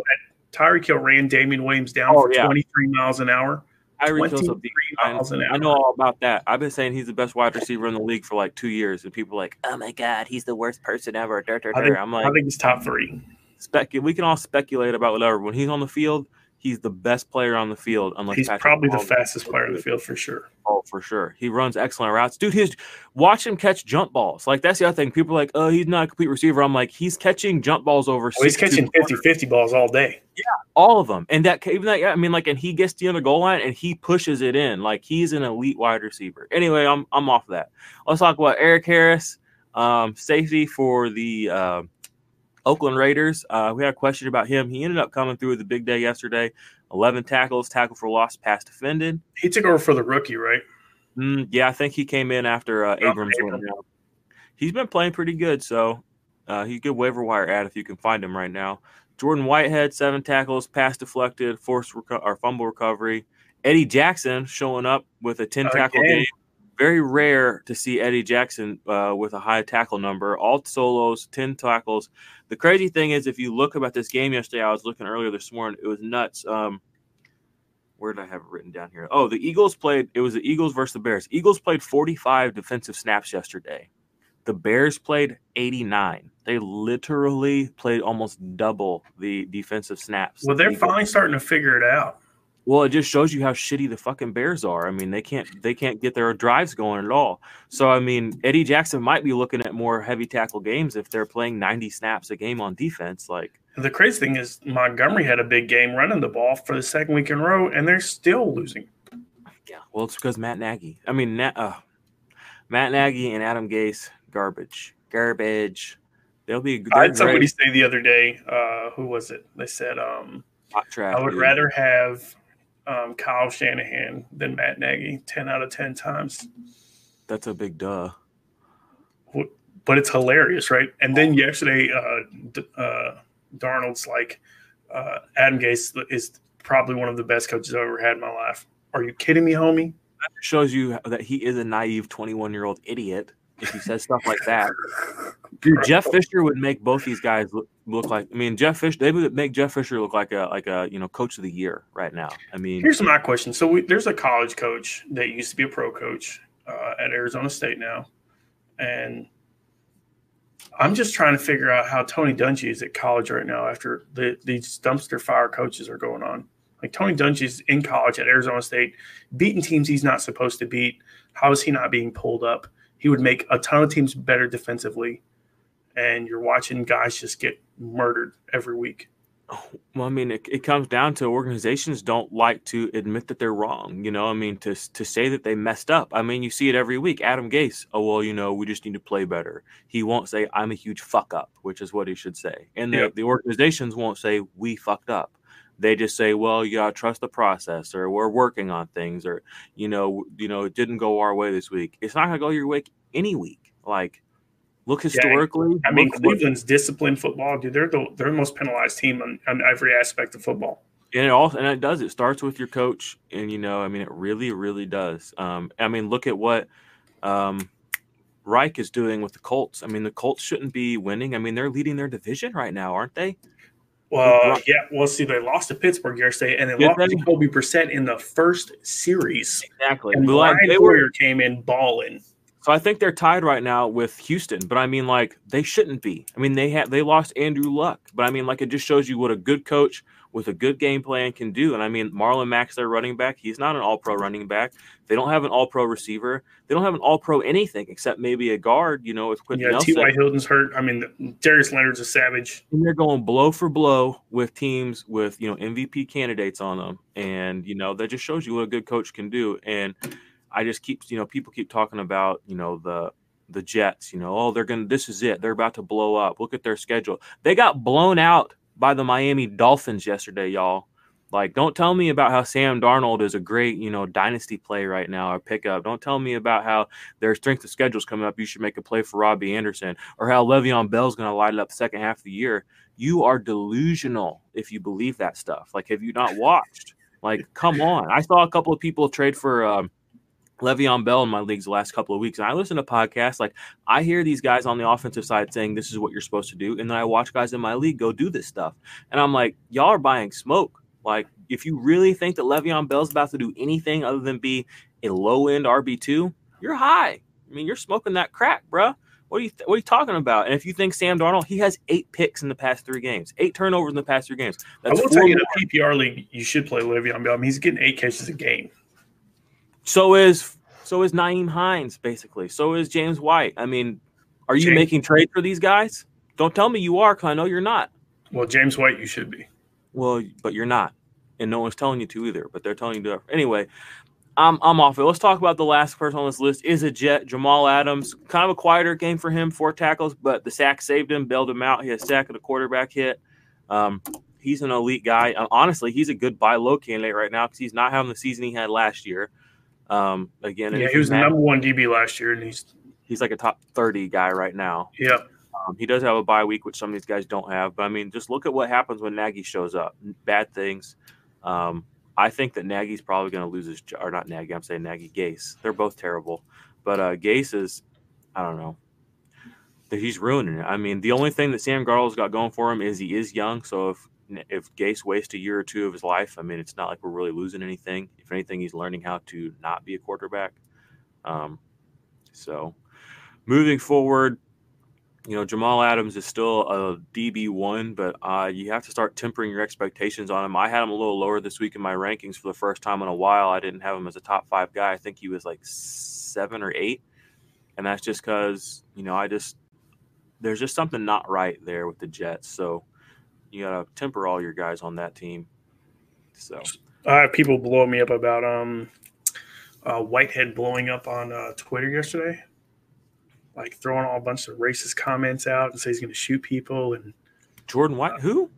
Tyreek Hill ran Damien Williams down oh, for yeah. 23 miles an hour. Tyreek Hill's a big miles an hour. I know all about that. I've been saying he's the best wide receiver in the league for like two years, and people are like, "Oh my god, he's the worst person ever." Dur, dur, dur. I think, I'm like, I think he's top three. Spec we can all speculate about whatever. When he's on the field, he's the best player on the field. Unless he's Patrick probably the fastest player on the field for sure. Oh, for sure. He runs excellent routes. Dude, his watch him catch jump balls. Like that's the other thing. People are like, oh, he's not a complete receiver. I'm like, he's catching jump balls over Well, he's catching 50 50 balls all day. Yeah, all of them. And that even that Yeah, I mean, like, and he gets to the other goal line and he pushes it in. Like he's an elite wide receiver. Anyway, I'm I'm off that. Let's talk about Eric Harris, um, safety for the uh, Oakland Raiders. Uh, we had a question about him. He ended up coming through with a big day yesterday. 11 tackles, tackle for loss, pass defended. He took over for the rookie, right? Mm, yeah, I think he came in after uh, Abrams went Abrams. down. He's been playing pretty good, so uh, he's a good waiver wire ad if you can find him right now. Jordan Whitehead, seven tackles, pass deflected, forced reco- or fumble recovery. Eddie Jackson showing up with a 10 tackle game. Very rare to see Eddie Jackson uh, with a high tackle number. All solos, 10 tackles. The crazy thing is, if you look about this game yesterday, I was looking earlier this morning, it was nuts. Um, where did I have it written down here? Oh, the Eagles played. It was the Eagles versus the Bears. Eagles played 45 defensive snaps yesterday. The Bears played 89. They literally played almost double the defensive snaps. Well, they're The finally starting to figure it out. Well, it just shows you how shitty the fucking Bears are. I mean, they can't they can't get their drives going at all. So I mean, Eddie Jackson might be looking at more heavy tackle games if they're playing 90 snaps a game on defense. Like, The crazy thing is, Montgomery had a big game running the ball for the second week in a row, and they're still losing. yeah, well, it's because Matt Nagy. I mean, Na- uh, Matt Nagy and Adam Gase, garbage, garbage. They'll be. I had somebody great. say the other day, uh, who was it? They said, um, Hot trash, I would dude. rather have um, Kyle Shanahan than Matt Nagy 10 out of 10 times. That's a big duh. But it's hilarious, right? And then yesterday, uh, D- uh, Darnold's like, uh, Adam Gase is probably one of the best coaches I've ever had in my life. Are you kidding me, homie? shows you that he is a naive 21 year old idiot if he says stuff like that. <laughs> Dude, Jeff Fisher would make both these guys look, look like. I mean, Jeff Fisher. They would make Jeff Fisher look like a like a you know coach of the year right now. I mean, Here's my question. So we, there's a college coach that used to be a pro coach uh, at Arizona State now, and I'm just trying to figure out how Tony Dungy is at college right now after the, these dumpster fire coaches are going on. Like Tony Dungy's in college at Arizona State, beating teams he's not supposed to beat. How is he not being pulled up? He would make a ton of teams better defensively, and you're watching guys just get murdered every week. well, I mean, it, it comes down to organizations don't like to admit that they're wrong. You know, I mean, to to say that they messed up. I mean, you see it every week. Adam Gase. Oh well, you know, we just need to play better. He won't say I'm a huge fuck up, which is what he should say. And the, Yep. the organizations won't say we fucked up. They just say, well, you gotta trust the process, or we're working on things, or you know, you know, it didn't go our way this week. It's not gonna go your way any week. Like, look historically. I mean, look what- Cleveland's disciplined football, dude. They're the they're the most penalized team on, on every aspect of football. and it also and it does it starts with your coach and you know i mean it really really does um i mean look at what um reich is doing with the colts i mean the colts shouldn't be winning i mean they're leading their division right now aren't they Well, yeah. Well, see, they lost to Pittsburgh yesterday, and they Did lost they? to Kobe Brissett in the first series. exactly And Brian they were- Hoyer came in balling. So i think they're tied right now with houston but i mean like they shouldn't be i mean they had they lost andrew luck but i mean like it just shows you what a good coach with a good game plan can do. And I mean, Marlon Mack's their running back. He's not an all pro running back. They don't have an all pro receiver. They don't have an all pro anything except maybe a guard, you know, with Quenton Yeah, Nelson. T.Y. Hilton's hurt. I mean, Darius Leonard's a savage. And they're going blow for blow with teams with, you know, MVP candidates on them. And, you know, that just shows you what a good coach can do. And I just keep, you know, people keep talking about, you know, the, the Jets, you know, oh, they're going to, this is it. They're about to blow up. Look at their schedule. They got blown out by the Miami Dolphins yesterday, y'all. Like, don't tell me about how Sam Darnold is a great, you know, dynasty play right now or pickup. Don't tell me about how their strength of schedule's coming up. You should make a play for Robbie Anderson or how Le'Veon Bell's going to light it up second half of the year. You are delusional if you believe that stuff. Like, have you not watched? Like, come on. I saw a couple of people trade for um, Le'Veon Bell in my leagues the last couple of weeks, and I listen to podcasts. Like, I hear these guys on the offensive side saying this is what you're supposed to do, and then I watch guys in my league go do this stuff, and I'm like, y'all are buying smoke. Like, if you really think that Le'Veon Bell's about to do anything other than be a low end RB two, you're high. I mean, you're smoking that crack, bruh. What are you What are you talking about? And if you think Sam Darnold, he has eight picks in the past three games, eight turnovers in the past three games. That's I will tell you, in a PPR league, you should play Le'Veon Bell. I mean, he's getting eight catches a game. So is so is Nyheim Hines, basically. So is James White. I mean, are you James, making trades for these guys? Don't tell me you are, because I know you're not. Well, James White, you should be. Well, but you're not, and no one's telling you to either. But they're telling you to. Anyway, I'm I'm off it. Let's talk about the last person on this list. Is a Jet Jamal Adams. Kind of a quieter game for him, four tackles, but the sack saved him, bailed him out. He had a sack and a quarterback hit. Um, he's an elite guy. Uh, honestly, he's a good buy low candidate right now because he's not having the season he had last year. Um, again, yeah, he was the number one DB last year, and he's he's like a top thirty guy right now. Yeah. Um, he does have a bye week, which some of these guys don't have. But I mean, just look at what happens when Nagy shows up. Bad things. Um, I think that Nagy's probably going to lose his or not Nagy. I'm saying Nagy Gase. They're both terrible, but uh, Gase is, I don't know, that he's ruining it. I mean, the only thing that Sam Darnold's got going for him is he is young. So if if Gase wastes a year or two of his life, I mean, it's not like we're really losing anything. If anything, he's learning how to not be a quarterback. Um, so moving forward, you know, Jamal Adams is still a DB one, but uh, you have to start tempering your expectations on him. I had him a little lower this week in my rankings for the first time in a while. I didn't have him as a top five guy. I think he was like seven or eight, and that's just because you know I just there's just something not right there with the Jets. So you gotta temper all your guys on that team. So I have people blowing me up about um uh, Whitehead blowing up on uh, Twitter yesterday like throwing all a bunch of racist comments out and say he's going to shoot people and Jordan White who?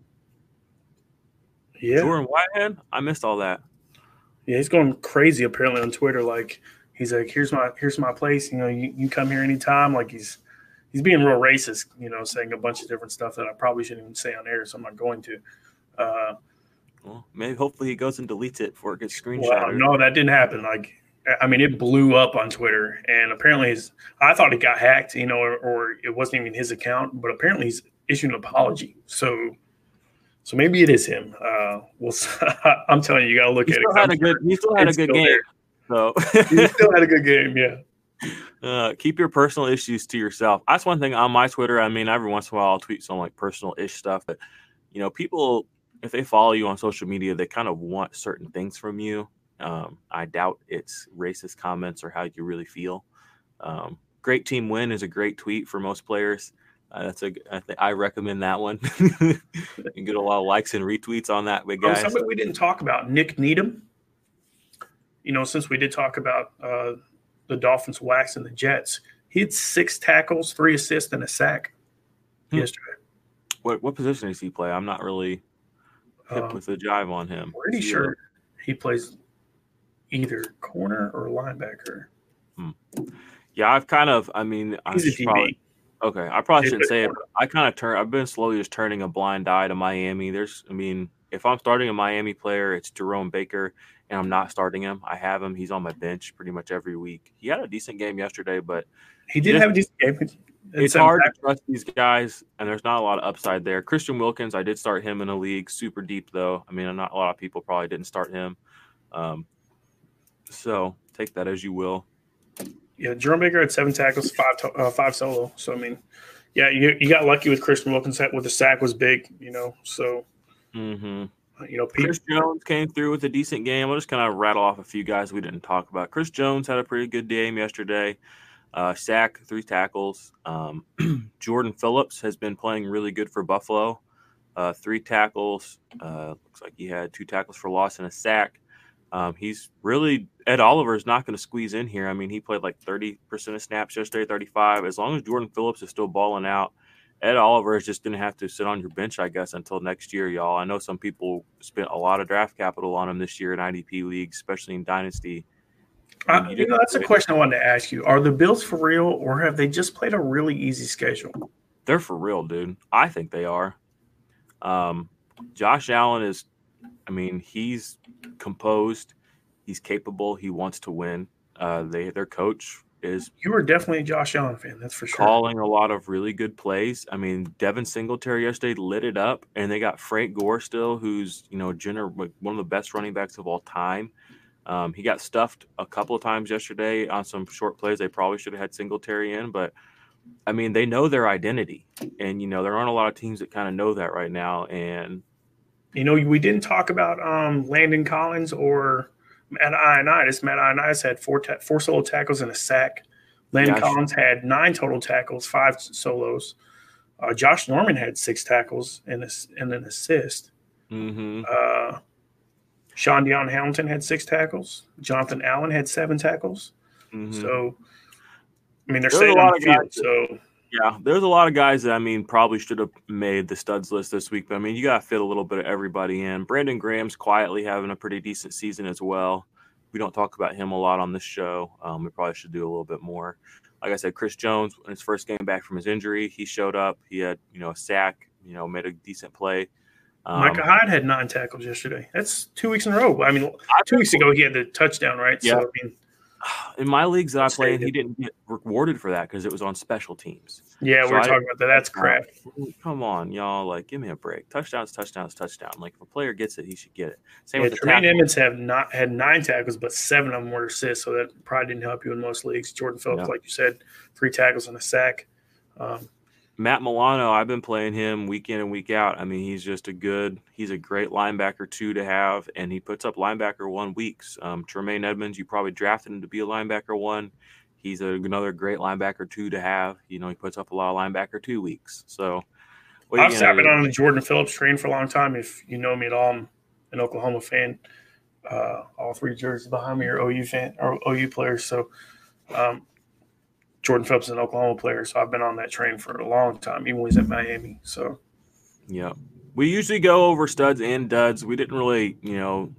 Yeah, Jordan Whitehead. I missed all that. Yeah, he's going crazy apparently on Twitter. Like he's like, "Here's my here's my place. You know, you, you come here anytime." Like he's he's being real racist. You know, saying a bunch of different stuff that I probably shouldn't even say on air, so I'm not going to. Uh, well, maybe hopefully he goes and deletes it for a good screenshot. Well, no, that didn't happen. Like I mean, it blew up on Twitter, and apparently, his, I thought it got hacked, you know, or, or, it wasn't even his account, but apparently, he's issued an apology. So, so maybe it is him. Uh, well, <laughs> I'm telling you, you got to look he at still it. Had a good, he still had a good game. There. So he still had a good game. Yeah. Uh, keep your personal issues to yourself. That's one thing on my Twitter. I mean, every once in a while I'll tweet some like personal ish stuff, but you know, people if they follow you on social media, they kind of want certain things from you. Um, I doubt it's racist comments or how you really feel. Um, great team win is a great tweet for most players. Uh, that's a I, th- I recommend that one. <laughs> and get a lot of likes and retweets on that big guy. Oh, somebody we didn't talk about Nik Needham. You know, since we did talk about uh, the Dolphins waxing the Jets, he had six tackles, three assists, and a sack hmm. yesterday. What what position does he play? I'm not really hip um, with the jive on him. Pretty sure he plays either corner or linebacker. Hmm. Yeah, I've kind of. I mean, I'm probably okay. I probably shouldn't say it. But I kind of turn. I've been slowly just turning a blind eye to Miami. There's, I mean, if I'm starting a Miami player, it's Jerome Baker, and I'm not starting him. I have him. He's on my bench pretty much every week. He had a decent game yesterday, but he did just, have a decent game. It's, it's hard to trust these guys, and there's not a lot of upside there. Christian Wilkins, I did start him in a league, super deep though. I mean, not a lot of people probably didn't start him. Um, so take that as you will. Yeah, Jerome Baker had seven tackles, five to, uh, five solo. So I mean, yeah, you, you got lucky with Christian Wilkins with the sack was big, you know. So mm-hmm. You know, Pete, Chris Jones came through with a decent game. I'll just kind of rattle off a few guys we didn't talk about. Chris Jones had a pretty good game yesterday. Uh, sack, three tackles. Um, <clears throat> Jordan Phillips has been playing really good for Buffalo. Uh, three tackles. Uh, looks like he had two tackles for loss and a sack. Um, he's really Ed Oliver is not going to squeeze in here. I mean, he played like 30% of snaps yesterday, 35. As long as Jordan Phillips is still balling out, Ed Oliver is just going to have to sit on your bench, I guess, until next year, y'all. I know some people spent a lot of draft capital on him this year in IDP leagues, especially in Dynasty. Uh, you know, that's a question I wanted to ask you. Are the Bills for real, or have they just played a really easy schedule? They're for real, dude. I think they are. Um, Josh Allen is I mean, he's composed, he's capable, he wants to win. Uh, they their coach is you were definitely a Josh Allen fan, that's for sure. Calling a lot of really good plays. I mean, Devin Singletary yesterday lit it up, and they got Frank Gore still, who's you know gener- one of the best running backs of all time. Um, he got stuffed a couple of times yesterday on some short plays. They probably should have had Singletary in, but I mean, they know their identity, and you know there aren't a lot of teams that kind of know that right now. And you know, we didn't talk about um, Landon Collins or Matt Ioannidis. Matt Ioannidis had four ta- four solo tackles and a sack. Landon Collins had nine total tackles, five solos. Uh, Josh Norman had six tackles and, a, and an assist. Mm-hmm. Uh, Shaun Dion Hamilton had six tackles. Jonathan Allen had seven tackles. Mm-hmm. So, I mean, they're there's staying on the field. so, yeah, there's a lot of guys that I mean probably should have made the studs list this week. But I mean, you got to fit a little bit of everybody in. Brandon Graham's quietly having a pretty decent season as well. We don't talk about him a lot on this show. Um, we probably should do a little bit more. Like I said, Chris Jones, in his first game back from his injury, he showed up. He had you know a sack, you know, made a decent play. Um, Micah Hyde had nine tackles yesterday. That's two weeks in a row. I mean, two weeks ago he had the touchdown, right? Yeah. So, I mean, <sighs> in my leagues that I play, he didn't get rewarded for that because it was on special teams. Yeah, so we are talking about that. That's crap. <laughs> Come on, y'all! Like, give me a break. Touchdowns, touchdowns, touchdown. Like, if a player gets it, he should get it. Same yeah, with Tremaine Edmunds have not had nine tackles, but seven of them were assists, so that probably didn't help you in most leagues. Jordan Phillips, yeah. like you said, three tackles and a sack. Um, Matt Milano, I've been playing him week in and week out. I mean, he's just a good, he's a great linebacker two to have, and he puts up linebacker one weeks. Um, Tremaine Edmunds, you probably drafted him to be a linebacker one. He's a, another great linebacker two to have. You know, he puts up a lot of linebacker two weeks. So, I've been on the Jordan Phillips train for a long time. If you know me at all, I'm an Oklahoma fan. Uh, all three jerseys behind me are OU fan or OU players. So, um, Jordan Phillips is an Oklahoma player, so I've been on that train for a long time, even when he's at Miami. So, yeah, we usually go over studs and duds. We didn't really, you know,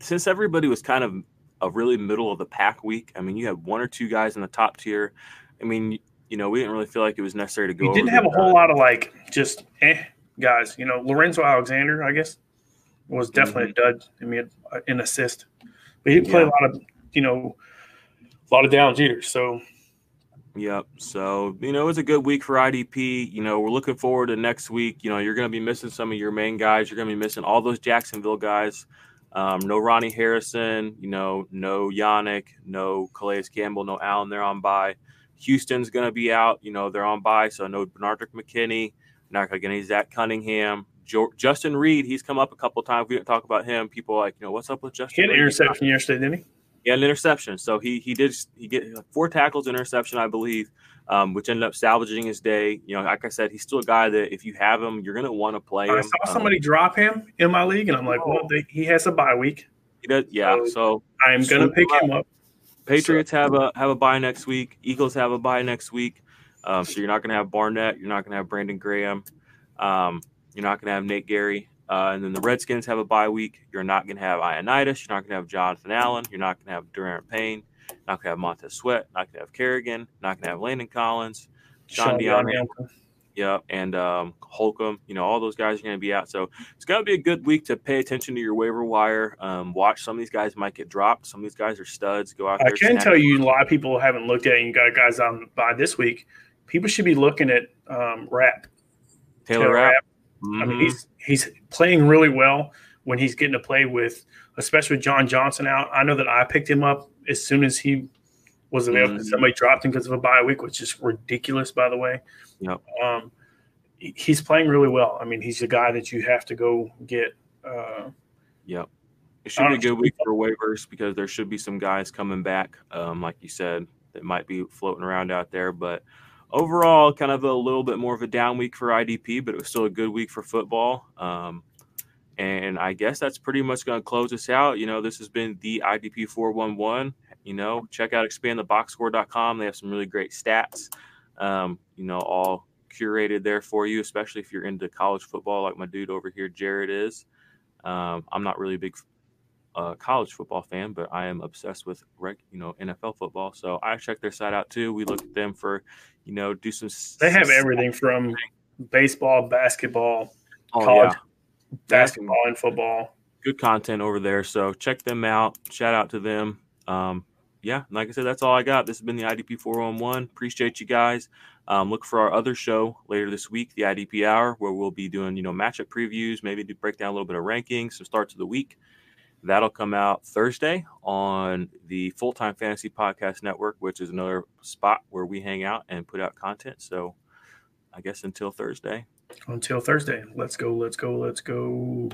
since everybody was kind of a really middle of the pack week. I mean, you had one or two guys in the top tier. I mean, you know, we didn't really feel like it was necessary to go. We didn't have a whole lot of like just eh guys. You know, Lorenzo Alexander, I guess, was definitely mm-hmm. a dud. I mean, an assist, but he didn't yeah. a lot of, you know, a lot of downs either. So Yep. So, you know, it's a good week for IDP. You know, we're looking forward to next week. You know, you're going to be missing some of your main guys. You're going to be missing all those Jacksonville guys. Um, no Ronnie Harrison, you know, no Yannick, no Calais Campbell, no Allen. They're on bye. Houston's going to be out. You know, they're on bye. So, no Benardrick McKinney. Not going to get any Zach Cunningham. Jo- Justin Reid, he's come up a couple times. We didn't talk about him. People like, you know, what's up with Justin? He had an interception yesterday, didn't he? He had an interception. So he he did he get four tackles, interception, I believe, um, which ended up salvaging his day. You know, like I said, he's still a guy that if you have him, you're to want to play him. I saw somebody um, drop him in my league, and I'm like, well, they, he has a bye week. He does, yeah. So, so I'm to pick him up. Patriots so. have a have a bye next week. Eagles have a bye next week. Um, so you're not to have Barnett. You're not to have Brandon Graham. Um, you're not to have Nate Gerry. Uh, and then the Redskins have a bye week. You're not going to have Ioannidis. You're not going to have Jonathan Allen. You're not going to have Durant Payne. Not going to have Montez Sweat. Not going to have Kerrigan. Not going to have Landon Collins. John Dion. Yeah, and um, Holcomb. You know, all those guys are going to be out. So it's going to be a good week to pay attention to your waiver wire. Um, watch some of these guys might get dropped. Some of these guys are studs. Go out I can tell you, a lot of people haven't looked at it. And you got guys on bye this week. People should be looking at um, Rapp. Taylor, Taylor Rapp. Rapp. Mm-hmm. I mean, he's he's playing really well when he's getting to play with, especially with John Johnson out. I know that I picked him up as soon as he was available. Mm-hmm. Somebody dropped him because of a bye week, which is ridiculous, by the way. Yep. Um, he's playing really well. I mean, he's a guy that you have to go get. Uh, yep. It should be a good week for waivers because there should be some guys coming back, um, like you said, that might be floating around out there. But overall, kind of a little bit more of a down week for IDP, but it was still a good week for football. Um, and I guess that's pretty much going to close us out. You know, this has been the IDP 411. You know, check out expandtheboxscore.com. They have some really great stats, um, you know, all curated there for you, especially if you're into college football like my dude over here, Jarod, is. Um, I'm not really a big a college football fan, but I am obsessed with reg, you know NFL football. So I check their site out too. We look at them for you know do some. They have everything from baseball, basketball, oh, college yeah. basketball, and football. Good content over there. So check them out. Shout out to them. Um, yeah, like I said, that's all I got. This has been the IDP 411. Appreciate you guys. Um, look for our other show later this week, the IDP Hour, where we'll be doing, you know, matchup previews, maybe do break down a little bit of rankings, some starts of the week. That'll come out Thursday on the Full Time Fantasy Podcast Network, which is another spot where we hang out and put out content. So I guess until Thursday. Until Thursday. Let's go, let's go, let's go.